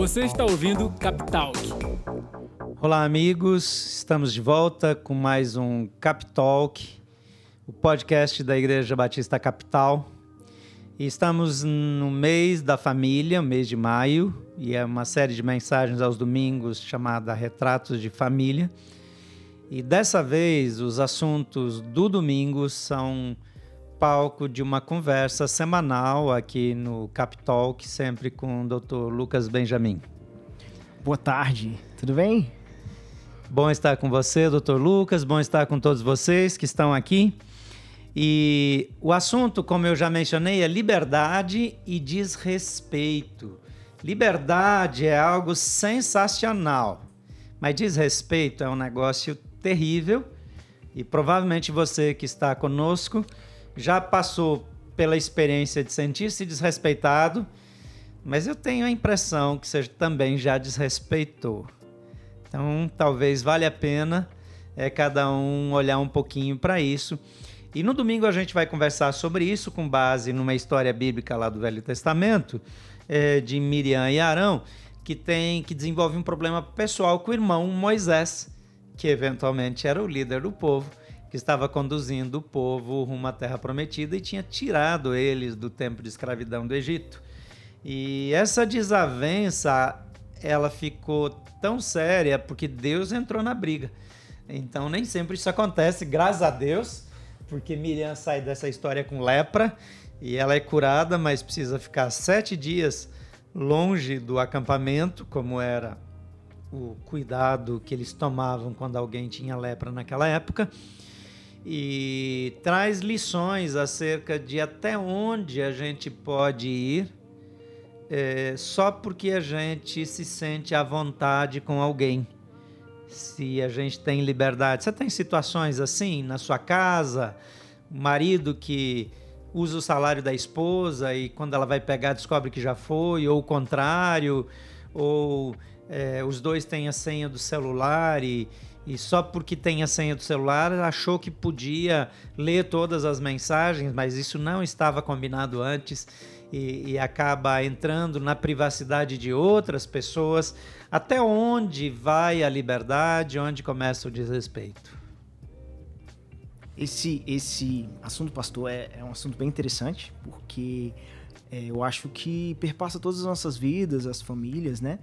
Você está ouvindo Capital. Olá, amigos. Estamos de volta com mais um Capitalk, o podcast da Igreja Batista Capital. E estamos no mês da família, mês de maio, e é uma série de mensagens aos domingos chamada Retratos de Família. E dessa vez os assuntos do domingo são palco de uma conversa semanal aqui no Capitalk, sempre com o Dr. Lucas Benjamin. Boa tarde, tudo bem? Bom estar com você, Dr. Lucas, bom estar com todos vocês que estão aqui. E o assunto, como eu já mencionei, é liberdade e desrespeito. Liberdade é algo sensacional, mas desrespeito é um negócio terrível. E provavelmente você que está conosco já passou pela experiência de sentir-se desrespeitado, mas eu tenho a impressão que você também já desrespeitou. Então, talvez valha a pena é, cada um olhar um pouquinho para isso. E no domingo a gente vai conversar sobre isso com base numa história bíblica lá do Velho Testamento é, de Miriam e Arão, que tem que desenvolve um problema pessoal com o irmão Moisés, que eventualmente era o líder do povo que estava conduzindo o povo rumo à terra prometida e tinha tirado eles do tempo de escravidão do Egito. E essa desavença, ela ficou tão séria porque Deus entrou na briga. Então nem sempre isso acontece, graças a Deus, porque Miriam sai dessa história com lepra e ela é curada, mas precisa ficar sete dias longe do acampamento, como era o cuidado que eles tomavam quando alguém tinha lepra naquela época e traz lições acerca de até onde a gente pode ir é, só porque a gente se sente à vontade com alguém. Se a gente tem liberdade. Você tem situações assim na sua casa, marido que usa o salário da esposa e quando ela vai pegar descobre que já foi, ou o contrário, ou é, os dois têm a senha do celular e, e só porque tem a senha do celular achou que podia ler todas as mensagens, mas isso não estava combinado antes e, e, acaba entrando na privacidade de outras pessoas. Até onde vai a liberdade, onde começa o desrespeito? Esse, esse assunto, pastor, é, é um assunto bem interessante, porque é, eu acho que perpassa todas as nossas vidas, as famílias, né?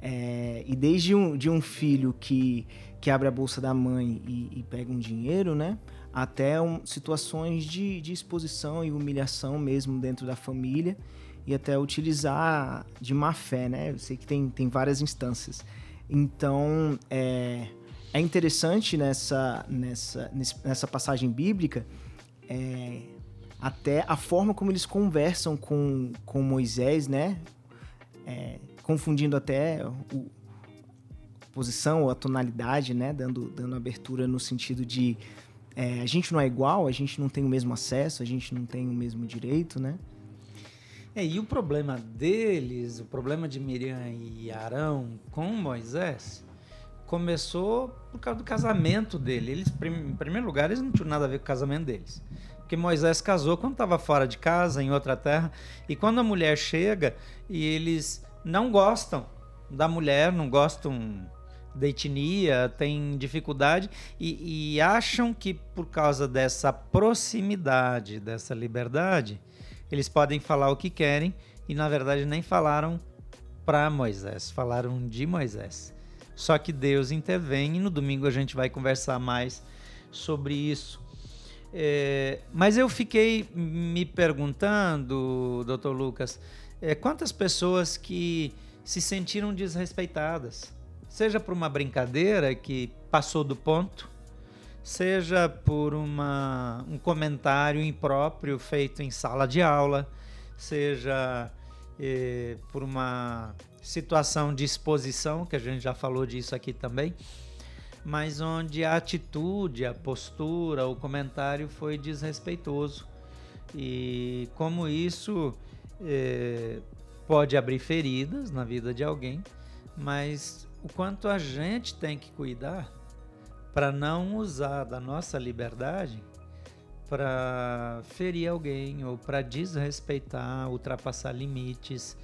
É, e desde um, de um filho que, que abre a bolsa da mãe e, e pega um dinheiro, né? Até um, situações de, de exposição e humilhação mesmo dentro da família e até utilizar de má fé, né? Eu sei que tem, tem várias instâncias. Então, é, é interessante nessa, nessa, nessa passagem bíblica é, até a forma como eles conversam com, com Moisés, né? É, confundindo até o, posição ou a tonalidade, né? Dando, dando abertura no sentido de é, a gente não é igual, a gente não tem o mesmo acesso, a gente não tem o mesmo direito, né? É, e o problema deles, o problema de Miriam e Arão com Moisés, começou por causa do casamento dele. Eles, em primeiro lugar, eles não tinham nada a ver com o casamento deles. Porque Moisés casou quando estava fora de casa, em outra terra, e quando a mulher chega e eles não gostam da mulher, não gostam da etnia, têm dificuldade e, e acham que por causa dessa proximidade, dessa liberdade, eles podem falar o que querem e na verdade nem falaram para Moisés, falaram de Moisés. Só que Deus intervém e no domingo a gente vai conversar mais sobre isso. É, mas eu fiquei me perguntando, doutor Lucas, é, quantas pessoas que se sentiram desrespeitadas, seja por uma brincadeira que passou do ponto, seja por uma, um comentário impróprio feito em sala de aula, seja é, por uma situação de exposição, que a gente já falou disso aqui também, mas onde a atitude, a postura, o comentário foi desrespeitoso. E como isso é, pode abrir feridas na vida de alguém, mas o quanto a gente tem que cuidar para não usar da nossa liberdade para ferir alguém ou para desrespeitar, ultrapassar limites,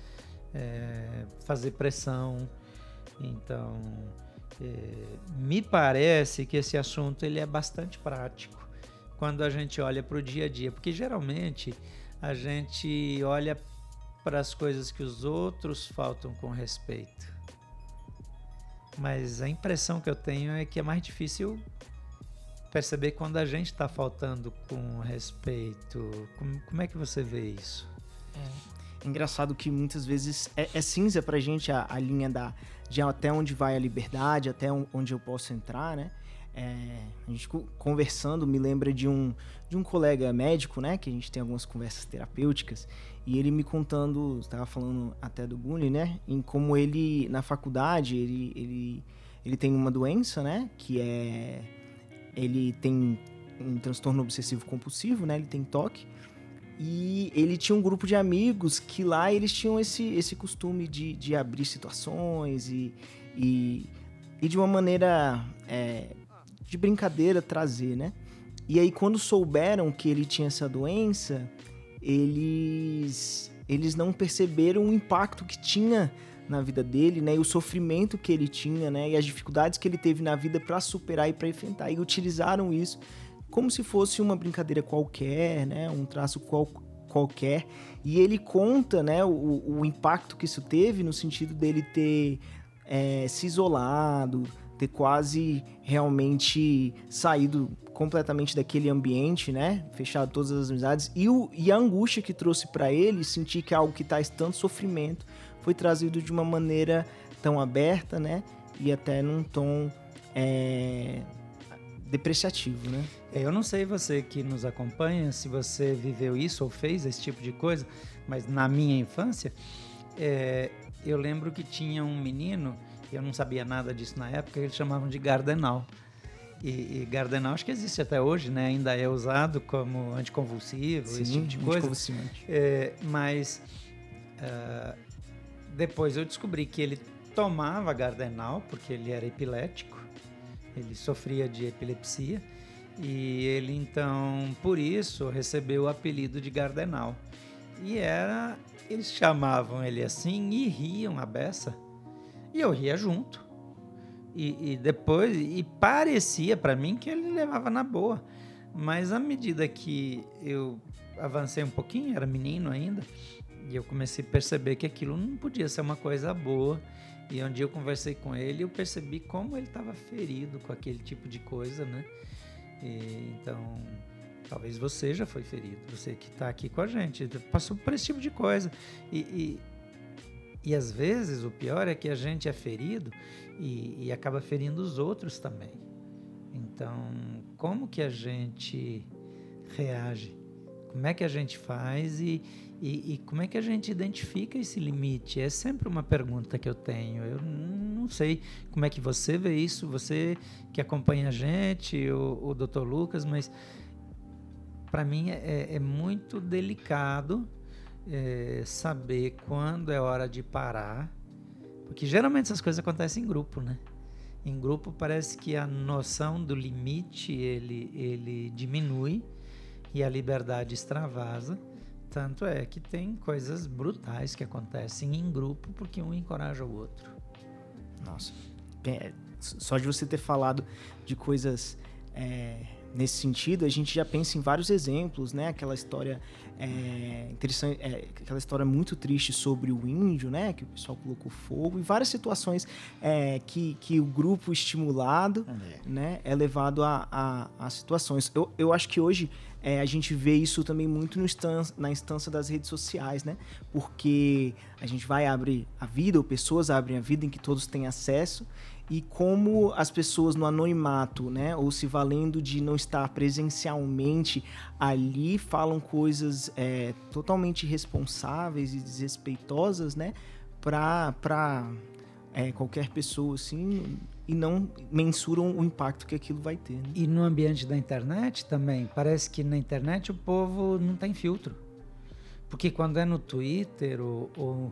é, fazer pressão. Então, é, me parece que esse assunto ele é bastante prático quando a gente olha para o dia a dia, porque geralmente a gente olha para as coisas que os outros faltam com respeito. Mas a impressão que eu tenho é que é mais difícil perceber quando a gente está faltando com respeito. Como, como, é que você vê isso? É, engraçado que muitas vezes é, é cinza para a gente a, a linha da, de até onde vai a liberdade, até onde eu posso entrar, né? É, a gente conversando me lembra de um, de um colega médico, né? Que a gente tem algumas conversas terapêuticas. E ele me contando, estava falando até do bullying, né? Em como ele, na faculdade, ele, ele, ele tem uma doença, né? Que é... Ele tem um transtorno obsessivo compulsivo, né? Ele tem toque. E ele tinha um grupo de amigos que lá eles tinham esse, esse costume de, de abrir situações e, e, e de uma maneira é, de brincadeira trazer, né? E aí quando souberam que ele tinha essa doença, eles eles não perceberam o impacto que tinha na vida dele, né? E o sofrimento que ele tinha, né? E as dificuldades que ele teve na vida para superar e para enfrentar. E utilizaram isso como se fosse uma brincadeira qualquer, né? Um traço qual, qualquer. E ele conta, né, o, o impacto que isso teve no sentido dele ter é, se isolado, ter quase realmente saído completamente daquele ambiente, né? Fechado todas as amizades. E, o, e a angústia que trouxe para ele, sentir que algo que traz tanto sofrimento foi trazido de uma maneira tão aberta, né? E até num tom é, depreciativo, né? É, eu não sei você que nos acompanha, se você viveu isso ou fez esse tipo de coisa, mas na minha infância, é, eu lembro que tinha um menino, eu não sabia nada disso na época, eles chamavam de Gardenal. E, e Gardenal acho que existe até hoje, né? Ainda é usado como anticonvulsivo, Sim, esse tipo de coisa. É, mas uh, depois eu descobri que ele tomava Gardenal, porque ele era epilético, ele sofria de epilepsia e ele então, por isso, recebeu o apelido de Gardenal. E era, eles chamavam ele assim e riam a beça. E eu ria junto. E, e depois, e parecia para mim que ele levava na boa. Mas à medida que eu avancei um pouquinho, era menino ainda, e eu comecei a perceber que aquilo não podia ser uma coisa boa. E um dia eu conversei com ele e eu percebi como ele estava ferido com aquele tipo de coisa, né? E, então, talvez você já foi ferido, você que está aqui com a gente, passou por esse tipo de coisa. E, e, e, às vezes o pior é que a gente é ferido e, e acaba ferindo os outros também. Então, como que a gente reage? Como é que a gente faz e, e, e, como é que a gente identifica esse limite? É sempre uma pergunta que eu tenho. Eu não sei como é que você vê isso, você que acompanha a gente, o, o Dr. Lucas, mas para mim é, é, muito delicado é, saber quando é hora de parar, porque geralmente essas coisas acontecem em grupo, né? Em grupo parece que a noção do limite ele, ele diminui e a liberdade extravasa. Tanto é que tem coisas brutais que acontecem em grupo porque um encoraja o outro. Nossa, é, só de você ter falado de coisas é, nesse sentido, a gente já pensa em vários exemplos, né? Aquela história é, interessante, é, aquela história muito triste sobre o índio, né? Que o pessoal colocou fogo e várias situações é, que, que o grupo estimulado, é. né? É levado a, a, a situações. Eu, eu acho que hoje é, a gente vê isso também muito instância, na instância das redes sociais, né? Porque a gente vai abrir a vida, ou pessoas abrem a vida em que todos têm acesso, e como as pessoas no anonimato, né? Ou se valendo de não estar presencialmente ali, falam coisas é, totalmente irresponsáveis e desrespeitosas, né? Para é, qualquer pessoa, assim, e não mensuram o impacto que aquilo vai ter. Né? E no ambiente da internet também, parece que na internet o povo não tem filtro. Porque quando é no Twitter ou, ou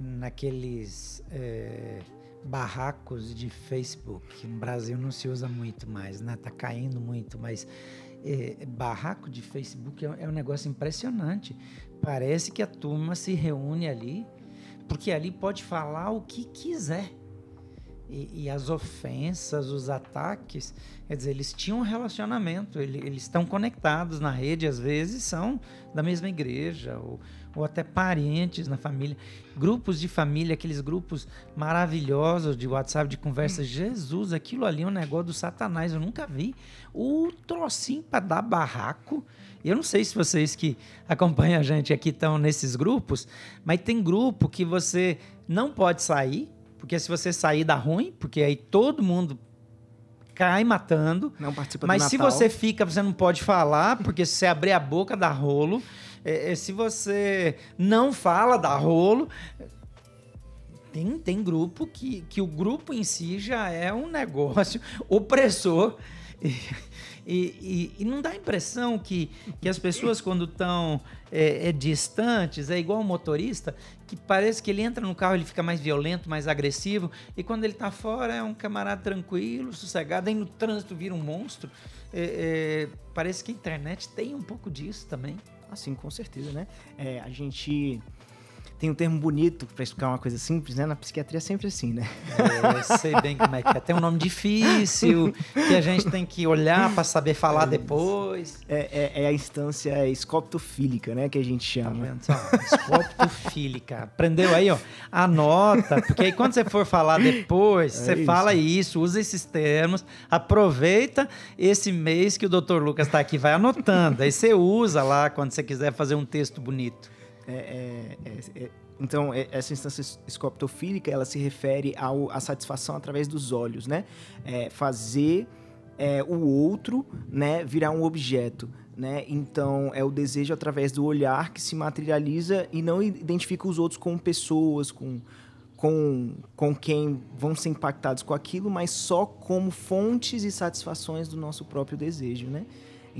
naqueles é, barracos de Facebook, no Brasil não se usa muito mais, né? Tá caindo muito, mas é, barraco de Facebook é, é um negócio impressionante. Parece que a turma se reúne ali porque ali pode falar o que quiser. E, e, as ofensas, os ataques, quer dizer, eles tinham um relacionamento, eles, eles estão conectados na rede, às vezes são da mesma igreja, ou, ou até parentes na família. Grupos de família, aqueles grupos maravilhosos de WhatsApp, de conversa. Hum. Jesus, aquilo ali é um negócio do Satanás, eu nunca vi. O trocinho para dar barraco. Eu não sei se vocês que acompanham a gente aqui estão nesses grupos, mas tem grupo que você não pode sair porque se você sair dá ruim, porque aí todo mundo cai matando. Não participa Mas se você fica, você não pode falar, porque se você abrir a boca dá rolo. É, é, se você não fala dá rolo. Tem, tem grupo que, que o grupo em si já é um negócio opressor. E, e, e, e, não dá a impressão que, que as pessoas, quando estão é, é, distantes, é igual o motorista, que parece que ele entra no carro, ele fica mais violento, mais agressivo, e quando ele está fora é um camarada tranquilo, sossegado, aí no trânsito vira um monstro. É, é parece que a internet tem um pouco disso também. Assim, com certeza, né? É, a gente tem um termo bonito para explicar uma coisa simples, né? Na psiquiatria é sempre assim, né? É, eu sei bem como é que é. Tem um nome difícil que a gente tem que olhar para saber falar é, depois. É, é, é, a instância escoptofílica, né? Que a gente chama. Tá escoptofílica. Aprendeu aí, ó? Anota, porque aí quando você for falar depois, é você isso. fala isso, usa esses termos, aproveita esse mês que o Dr. Lucas está aqui, vai anotando. Aí você usa lá quando você quiser fazer um texto bonito. É, é, é, é, então, é, essa instância escoptofílica, ela se refere ao, à satisfação através dos olhos, né? fazer o outro né, virar um objeto. Né? Então, é o desejo através do olhar que se materializa e não identifica os outros como pessoas, com, com, com quem vão ser impactados com aquilo, mas só como fontes e satisfações do nosso próprio desejo, né?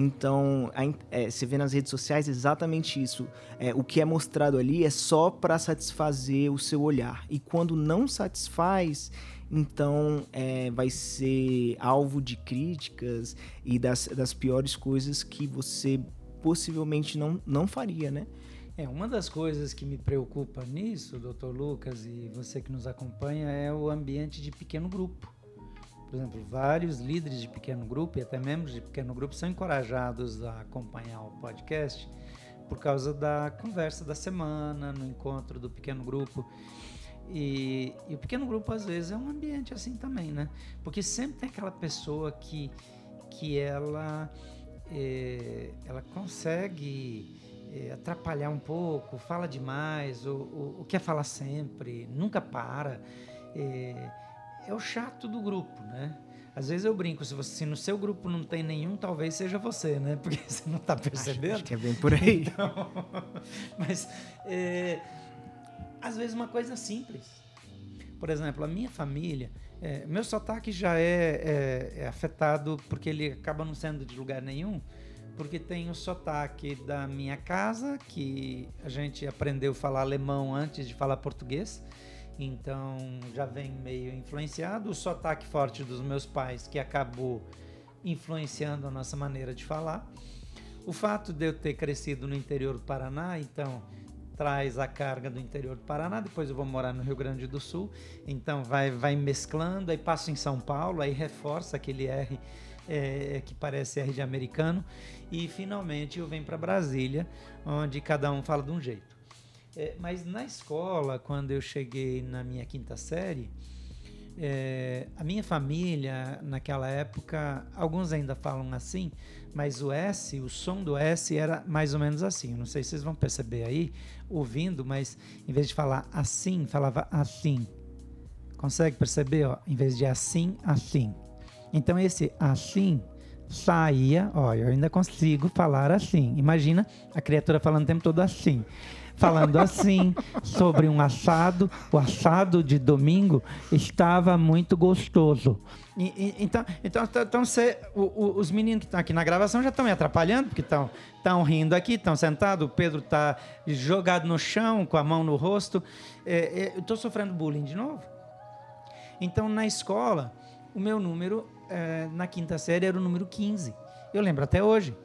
Então, é, você vê nas redes sociais exatamente isso. É, o que é mostrado ali é só para satisfazer o seu olhar. E quando não satisfaz, então é, vai ser alvo de críticas e das, das piores coisas que você possivelmente não, não faria, né? É, uma das coisas que me preocupa nisso, doutor Lucas, e você que nos acompanha, é o ambiente de pequeno grupo. Por exemplo, vários líderes de pequeno grupo e até membros de pequeno grupo são encorajados a acompanhar o podcast por causa da conversa da semana, no encontro do pequeno grupo. E, e, o pequeno grupo, às vezes, é um ambiente assim também, né? Porque sempre tem aquela pessoa que, que ela, é, ela consegue é, atrapalhar um pouco, fala demais, ou, quer falar sempre, nunca para. É, é o chato do grupo, né? Às vezes eu brinco, se, você, se no seu grupo não tem nenhum, talvez seja você, né? Porque você não está percebendo. Acho, que é bem por aí. Então, mas, é, às vezes uma coisa simples. Por exemplo, a minha família, é, meu sotaque já é, é, é, afetado porque ele acaba não sendo de lugar nenhum, porque tem o sotaque da minha casa, que a gente aprendeu a falar alemão antes de falar português então já vem meio influenciado. O sotaque forte dos meus pais, que acabou influenciando a nossa maneira de falar. O fato de eu ter crescido no interior do Paraná, então traz a carga do interior do Paraná, depois eu vou morar no Rio Grande do Sul, então vai, vai mesclando, aí passo em São Paulo, aí reforça aquele R é, que parece R de americano, e finalmente eu venho para Brasília, onde cada um fala de um jeito. É, mas na escola, quando eu cheguei na minha quinta série, é, a minha família, naquela época, alguns ainda falam assim, mas o S, o som do S era mais ou menos assim. não sei se vocês vão perceber aí, ouvindo, mas em vez de falar assim, falava assim. Consegue perceber? Ó? Em vez de assim, assim. Então esse assim saía, ó, eu ainda consigo falar assim. Imagina a criatura falando o tempo todo assim falando assim sobre um assado. O assado de domingo estava muito gostoso. E, e, então, então, então, então você, o, o, os meninos que estão aqui na gravação já estão me atrapalhando, porque estão estão rindo aqui, estão sentados. O Pedro está jogado no chão, com a mão no rosto. É, é, eu estou sofrendo bullying de novo. Então, na escola, o meu número, é, na quinta série, era o número 15. Eu lembro até hoje.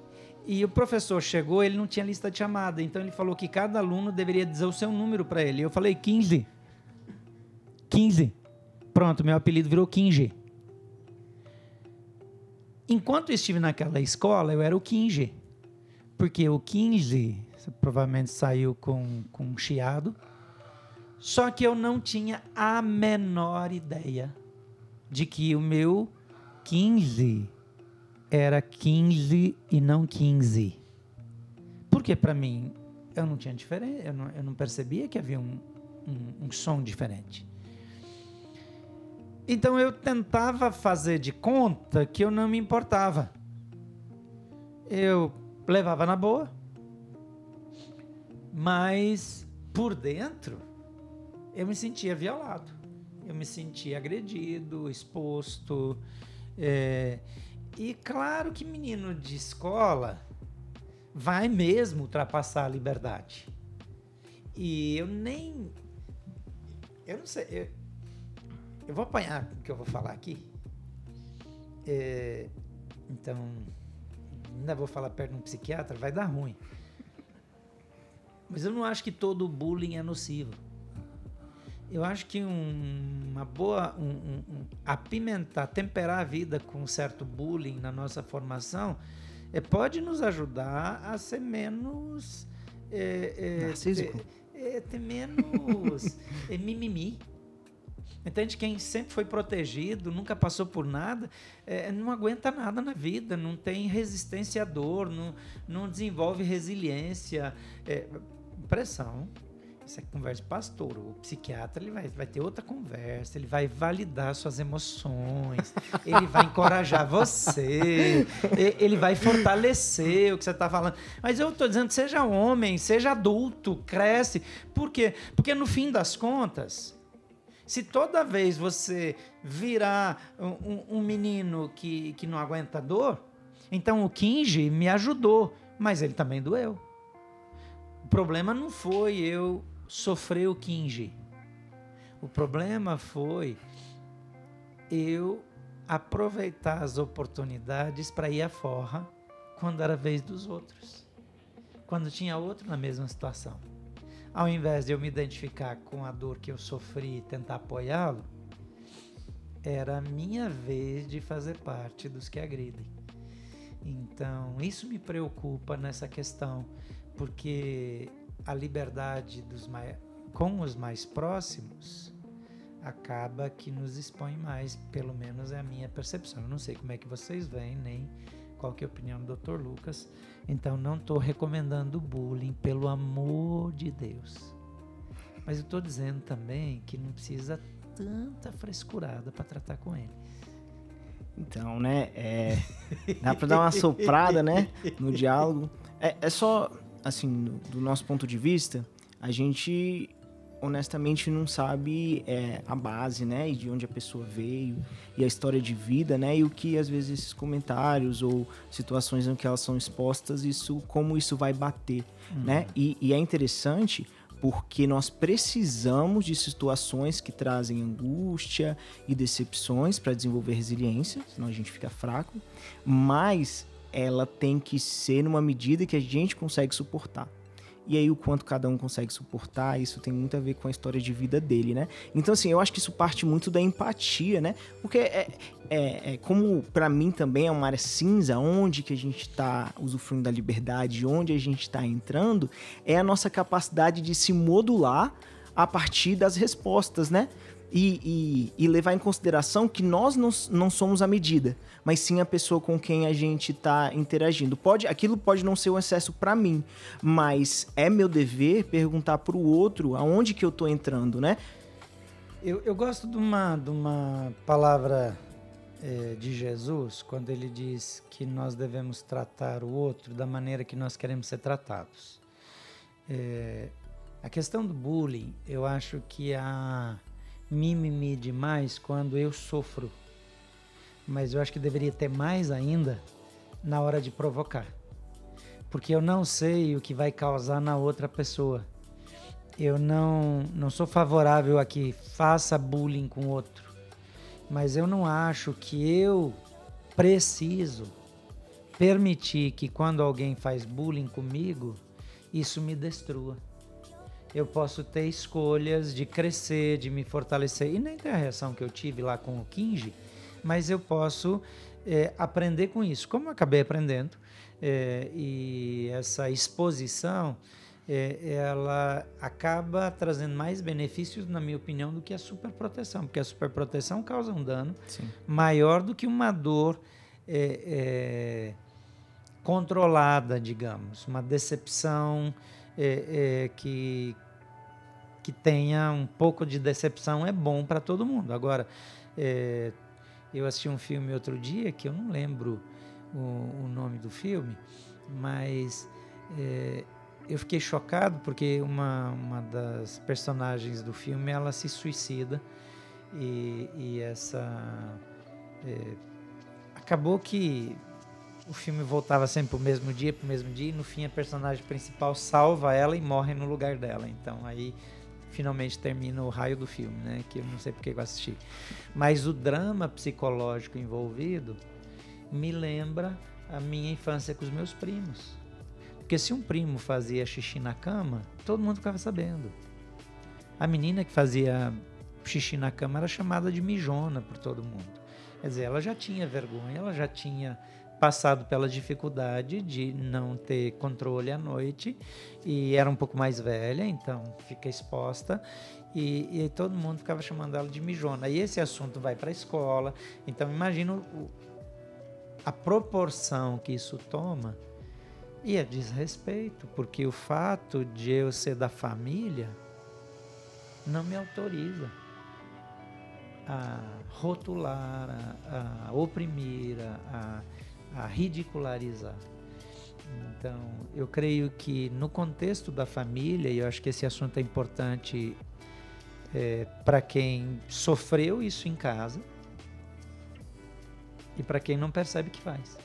E o professor chegou, ele não tinha lista de chamada, então ele falou que cada aluno deveria dizer o seu número para ele. Eu falei 15. 15. Pronto, meu apelido virou 15. Enquanto eu estive naquela escola, eu era o 15. Porque o 15 provavelmente saiu com, com um chiado. Só que eu não tinha a menor ideia de que o meu 15 era 15 e não 15. Porque para mim eu não tinha diferença, eu não, eu não percebia que havia um, um, um som diferente. Então eu tentava fazer de conta que eu não me importava. Eu levava na boa, mas por dentro eu me sentia violado, eu me sentia agredido, exposto. É, e claro que menino de escola vai mesmo ultrapassar a liberdade. E eu nem. Eu não sei. Eu, eu vou apanhar o que eu vou falar aqui. É, então, ainda vou falar perto de um psiquiatra, vai dar ruim. Mas eu não acho que todo bullying é nocivo. Eu acho que um, uma boa. Um, um, um, apimentar, temperar a vida com um certo bullying na nossa formação é, pode nos ajudar a ser menos. É, é, Narcísico? É, ter menos é, mimimi. Entende? Quem sempre foi protegido, nunca passou por nada, é, não aguenta nada na vida, não tem resistência à dor, não, não desenvolve resiliência. É, pressão, isso é conversa de pastor. O psiquiatra ele vai, vai ter outra conversa, ele vai validar suas emoções, ele vai encorajar você, ele vai fortalecer o que você está falando. Mas eu estou dizendo, seja homem, seja adulto, cresce. Por quê? Porque no fim das contas, se toda vez você virar um, um menino que, que não aguenta dor, então o Kinji me ajudou, mas ele também doeu. O problema não foi eu sofrer o Kinji. O problema foi eu aproveitar as oportunidades para ir à forra quando era vez dos outros. Quando tinha outro na mesma situação. Ao invés de eu me identificar com a dor que eu sofri e tentar apoiá-lo, era a minha vez de fazer parte dos que agridem. Então, isso me preocupa nessa questão, porque a liberdade dos com os mais próximos acaba que nos expõe mais, pelo menos é a minha percepção. Eu não sei como é que vocês veem, nem qual que é a opinião do Dr. Lucas. Então não estou recomendando bullying, pelo amor de Deus. Mas eu estou dizendo também que não precisa tanta frescurada para tratar com ele. Então, né, é, dá para dar uma soprada, né, no diálogo. É, é só, assim, do, do nosso ponto de vista, a gente honestamente não sabe é, a base, né, e de onde a pessoa veio e a história de vida, né, e o que às vezes esses comentários ou situações em que elas são expostas, isso como isso vai bater, uhum. né? E, e é interessante porque nós precisamos de situações que trazem angústia e decepções para desenvolver resiliência, senão a gente fica fraco, mas ela tem que ser numa medida que a gente consegue suportar. E aí o quanto cada um consegue suportar, isso tem muito a ver com a história de vida dele, né? Então, assim, eu acho que isso parte muito da empatia, né? Porque é, é, é como para mim também é uma área cinza, onde que a gente está usufruindo da liberdade, onde a gente está entrando, é a nossa capacidade de se modular a partir das respostas, né? E, e, e, levar em consideração que nós não, não somos a medida, mas sim a pessoa com quem a gente está interagindo. Pode, aquilo pode não ser um excesso para mim, mas é meu dever perguntar para o outro aonde que eu estou entrando, né? Eu, eu gosto de uma, de uma palavra é, de Jesus quando ele diz que nós devemos tratar o outro da maneira que nós queremos ser tratados. É, a questão do bullying, eu acho que a mimimi demais quando eu sofro. Mas eu acho que deveria ter mais ainda na hora de provocar. Porque eu não sei o que vai causar na outra pessoa. Eu não, não sou favorável a que faça bullying com outro. Mas eu não acho que eu preciso permitir que quando alguém faz bullying comigo, isso me destrua. Eu posso ter escolhas de crescer, de me fortalecer. E nem ter a reação que eu tive lá com o Kinji, mas eu posso é, aprender com isso, como eu acabei aprendendo. É, e essa exposição, é, ela acaba trazendo mais benefícios, na minha opinião, do que a superproteção, porque a superproteção causa um dano Sim. maior do que uma dor é, é, controlada, digamos, uma decepção é, que, que tenha um pouco de decepção é bom para todo mundo. Agora, eu assisti um filme outro dia que eu não lembro o, o nome do filme, mas é, eu fiquei chocado porque uma, uma das personagens do filme ela se suicida e, e essa é, acabou que o filme voltava sempre para o mesmo dia, para o mesmo dia, e no fim a personagem principal salva ela e morre no lugar dela. Então aí finalmente termina o raio do filme, né? Que eu não sei porque eu assisti. Mas o drama psicológico envolvido me lembra a minha infância com os meus primos. Porque se um primo fazia xixi na cama, todo mundo ficava sabendo. A menina que fazia xixi na cama era chamada de mijona por todo mundo. Quer dizer, ela já tinha vergonha, ela já tinha passado pela dificuldade de não ter controle à noite e era um pouco mais velha, então fica exposta. E, e todo mundo ficava chamando ela de mijona. E esse assunto vai para a escola. Então, imagina a proporção que isso toma. E é desrespeito, porque o fato de eu ser da família não me autoriza a rotular, a, a oprimir, a, a ridicularizar. Então, eu creio que no contexto da família, e eu acho que esse assunto é importante é, para quem sofreu isso em casa e para quem não percebe que faz.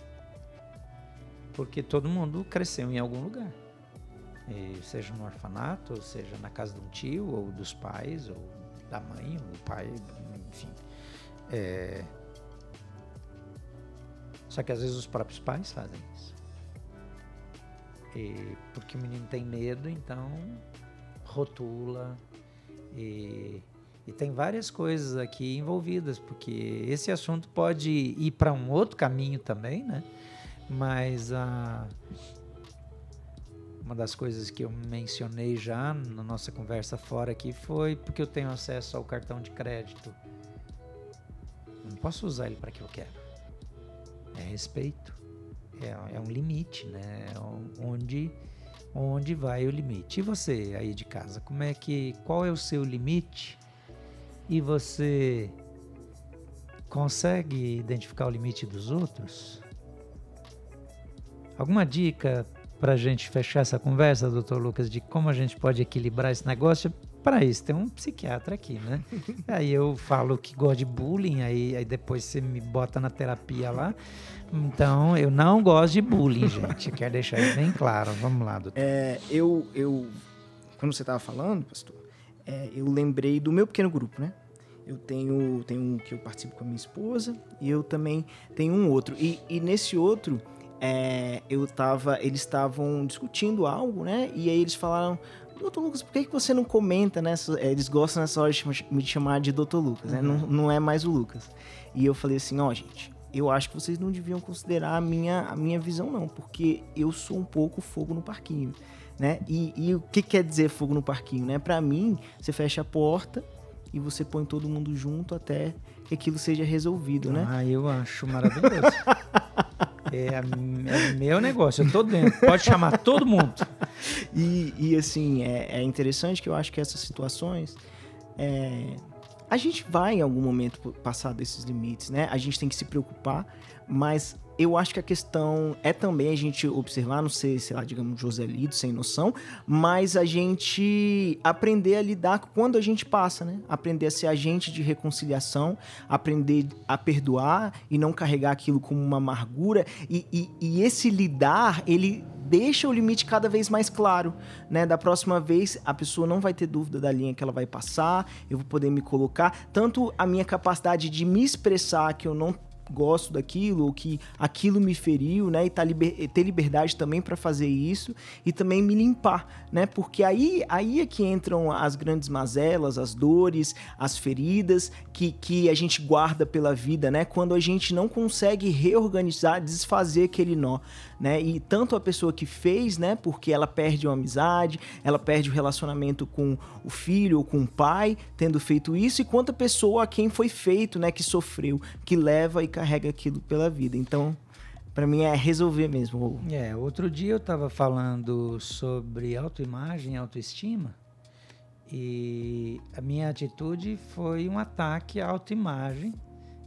Porque todo mundo cresceu em algum lugar. E seja no orfanato, seja na casa de um tio, ou dos pais, ou da mãe, ou do pai, enfim. É, só que às vezes os próprios pais fazem isso. E porque o menino tem medo, então rotula. E, e tem várias coisas aqui envolvidas, porque esse assunto pode ir para um outro caminho também, né? Mas a, uma das coisas que eu mencionei já na nossa conversa fora aqui foi porque eu tenho acesso ao cartão de crédito. Não posso usar ele para que eu quero é respeito. É, é um limite, né? É onde, onde vai o limite. E você aí de casa, como é que. Qual é o seu limite? E você consegue identificar o limite dos outros? Alguma dica para a gente fechar essa conversa, doutor Lucas, de como a gente pode equilibrar esse negócio? Para isso tem um psiquiatra aqui, né? aí eu falo que gosto de bullying, aí, aí depois você me bota na terapia lá. Então, eu não gosto de bullying, gente. Quero deixar isso bem claro. Vamos lá, doutor. É, eu, eu, quando você estava falando, pastor, é, eu lembrei do meu pequeno grupo, né? Eu tenho, tenho um que eu participo com a minha esposa e eu também tenho um outro. E, e nesse outro, é, eu tava, eles estavam discutindo algo, né? E aí eles falaram, Doutor Lucas, por que, que você não comenta, né? Eles gostam nessa hora de me chamar de Doutor Lucas, né? Não, não é mais o Lucas. E eu falei assim, ó, oh, gente, eu acho que vocês não deviam considerar a minha, a minha visão, não, porque eu sou um pouco fogo no parquinho, né? E, e o que quer dizer fogo no parquinho, né? Para mim, você fecha a porta e você põe todo mundo junto até que aquilo seja resolvido, né? Ah, eu acho maravilhoso. É, é, meu negócio, eu tô dentro. Pode chamar todo mundo. E, e assim, é, é, interessante que eu acho que essas situações. É, a gente vai em algum momento passar desses limites, né? A gente tem que se preocupar, mas eu acho que a questão é também a gente observar, não sei, sei lá, digamos, Joselido, sem noção, mas a gente aprender a lidar quando a gente passa, né? Aprender a ser agente de reconciliação, aprender a perdoar e não carregar aquilo como uma amargura. E, e, e esse lidar, ele deixa o limite cada vez mais claro, né? Da próxima vez a pessoa não vai ter dúvida da linha que ela vai passar, eu vou poder me colocar, tanto a minha capacidade de me expressar que eu não gosto daquilo ou que aquilo me feriu, né? E tá liber, ter liberdade também para fazer isso e também me limpar, né? Porque aí, aí é que entram as grandes mazelas, as dores, as feridas que, que a gente guarda pela vida, né? Quando a gente não consegue reorganizar, desfazer aquele nó, né? E tanto a pessoa que fez, né? Porque ela perde uma amizade, ela perde o relacionamento com o filho ou com o pai, tendo feito isso, e quanto a pessoa a quem foi feito, né? Que sofreu, que leva e carrega aquilo pela vida. Então, para mim é resolver mesmo. É, outro dia eu estava falando sobre autoimagem, autoestima, e a minha atitude foi um ataque à autoimagem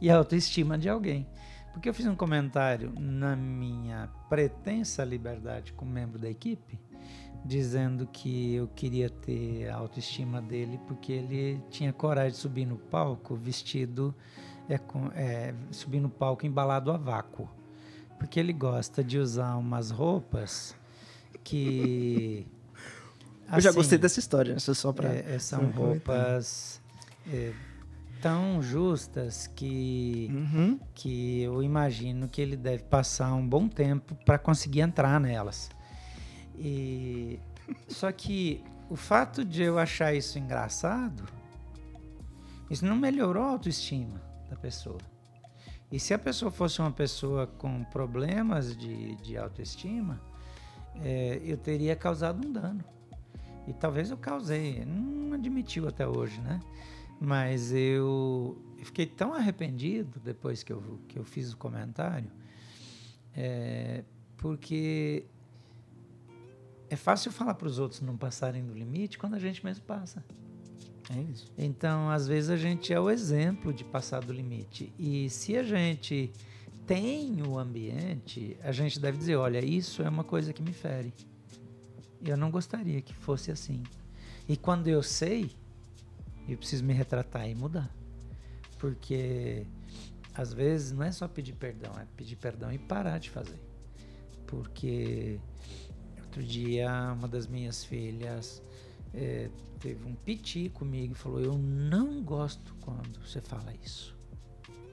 e à autoestima de alguém. Porque eu fiz um comentário na minha pretensa liberdade como membro da equipe, dizendo que eu queria ter a autoestima dele porque ele tinha coragem de subir no palco vestido, é, é, subir no palco embalado a vácuo. Porque ele gosta de usar umas roupas que. Assim, eu já gostei assim, dessa história, só para. É, é, são roupas. É, tão justas que, uhum. que eu imagino que ele deve passar um bom tempo para conseguir entrar nelas. E, só que o fato de eu achar isso engraçado, isso não melhorou a autoestima da pessoa. E se a pessoa fosse uma pessoa com problemas de, de autoestima, é, eu teria causado um dano. E talvez eu causei, não admitiu até hoje, né? Mas eu, fiquei tão arrependido depois que eu, que eu fiz o comentário, é, porque é fácil falar para os outros não passarem do limite quando a gente mesmo passa. É isso. Então, às vezes, a gente é o exemplo de passar do limite. E se a gente tem o ambiente, a gente deve dizer: olha, isso é uma coisa que me fere. Eu não gostaria que fosse assim. E quando eu sei, eu preciso me retratar e mudar. Porque às vezes não é só pedir perdão, é pedir perdão e parar de fazer. Porque outro dia uma das minhas filhas é, teve um piti comigo e falou: Eu não gosto quando você fala isso.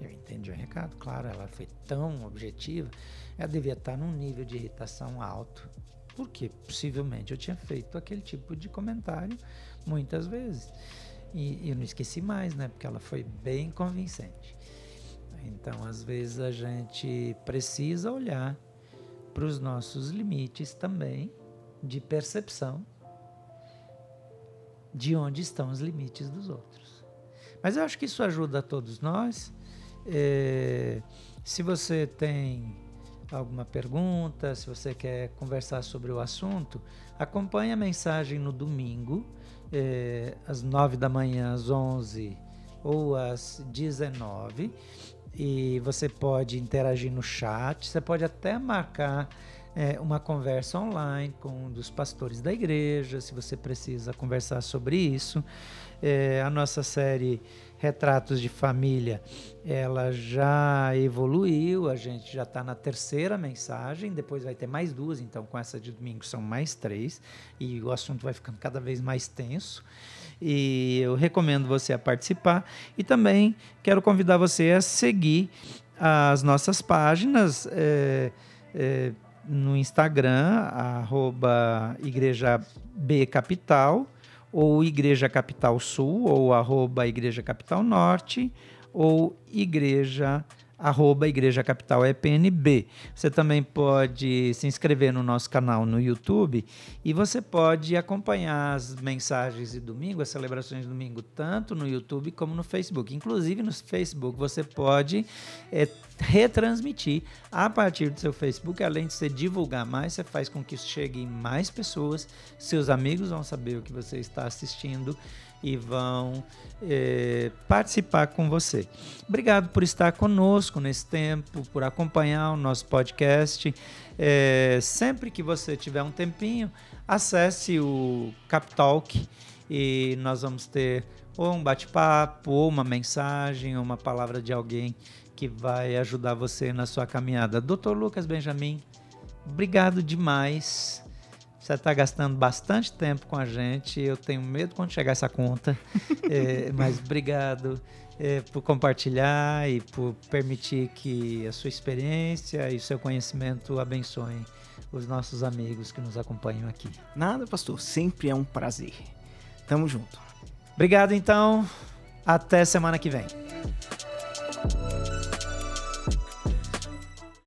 Eu entendi o recado, claro, ela foi tão objetiva, ela devia estar num nível de irritação alto, porque possivelmente eu tinha feito aquele tipo de comentário muitas vezes. E eu não esqueci mais, né? Porque ela foi bem convincente. Então, às vezes, a gente precisa olhar para os nossos limites também de percepção de onde estão os limites dos outros. Mas eu acho que isso ajuda a todos nós. É, se você tem alguma pergunta, se você quer conversar sobre o assunto, acompanhe a mensagem no domingo é, às 9 da manhã, às 11 ou às 19. E você pode interagir no chat, você pode até marcar é, uma conversa online com um dos pastores da igreja, se você precisa conversar sobre isso. É, a nossa série Retratos de Família, ela já evoluiu, a gente já está na terceira mensagem, depois vai ter mais duas, então com essa de domingo são mais três, e o assunto vai ficando cada vez mais tenso. E eu recomendo você a participar e também quero convidar você a seguir as nossas páginas é, é, no Instagram, arroba Igreja B Capital, ou Igreja Capital Sul, ou arroba Igreja Capital Norte, ou Igreja arroba Igreja Capital EPNB. Você também pode se inscrever no nosso canal no YouTube e você pode acompanhar as mensagens de domingo, as celebrações de domingo, tanto no YouTube como no Facebook. Inclusive no Facebook você pode é, retransmitir a partir do seu Facebook, além de você divulgar mais, você faz com que isso chegue em mais pessoas, seus amigos vão saber o que você está assistindo e vão é, participar com você. Obrigado por estar conosco nesse tempo, por acompanhar o nosso podcast. É, sempre que você tiver um tempinho, acesse o Capitalk e nós vamos ter ou um bate-papo, ou uma mensagem, ou uma palavra de alguém que vai ajudar você na sua caminhada. Dr. Lucas Benjamin, obrigado demais você está gastando bastante tempo com a gente. Eu tenho medo quando chegar essa conta. é, mas obrigado. eh, por compartilhar e por permitir que a sua experiência e o seu conhecimento abençoem os nossos amigos que nos acompanham aqui. Nada, pastor. Sempre é um prazer. Tamo junto. Obrigado, então. Até semana que vem.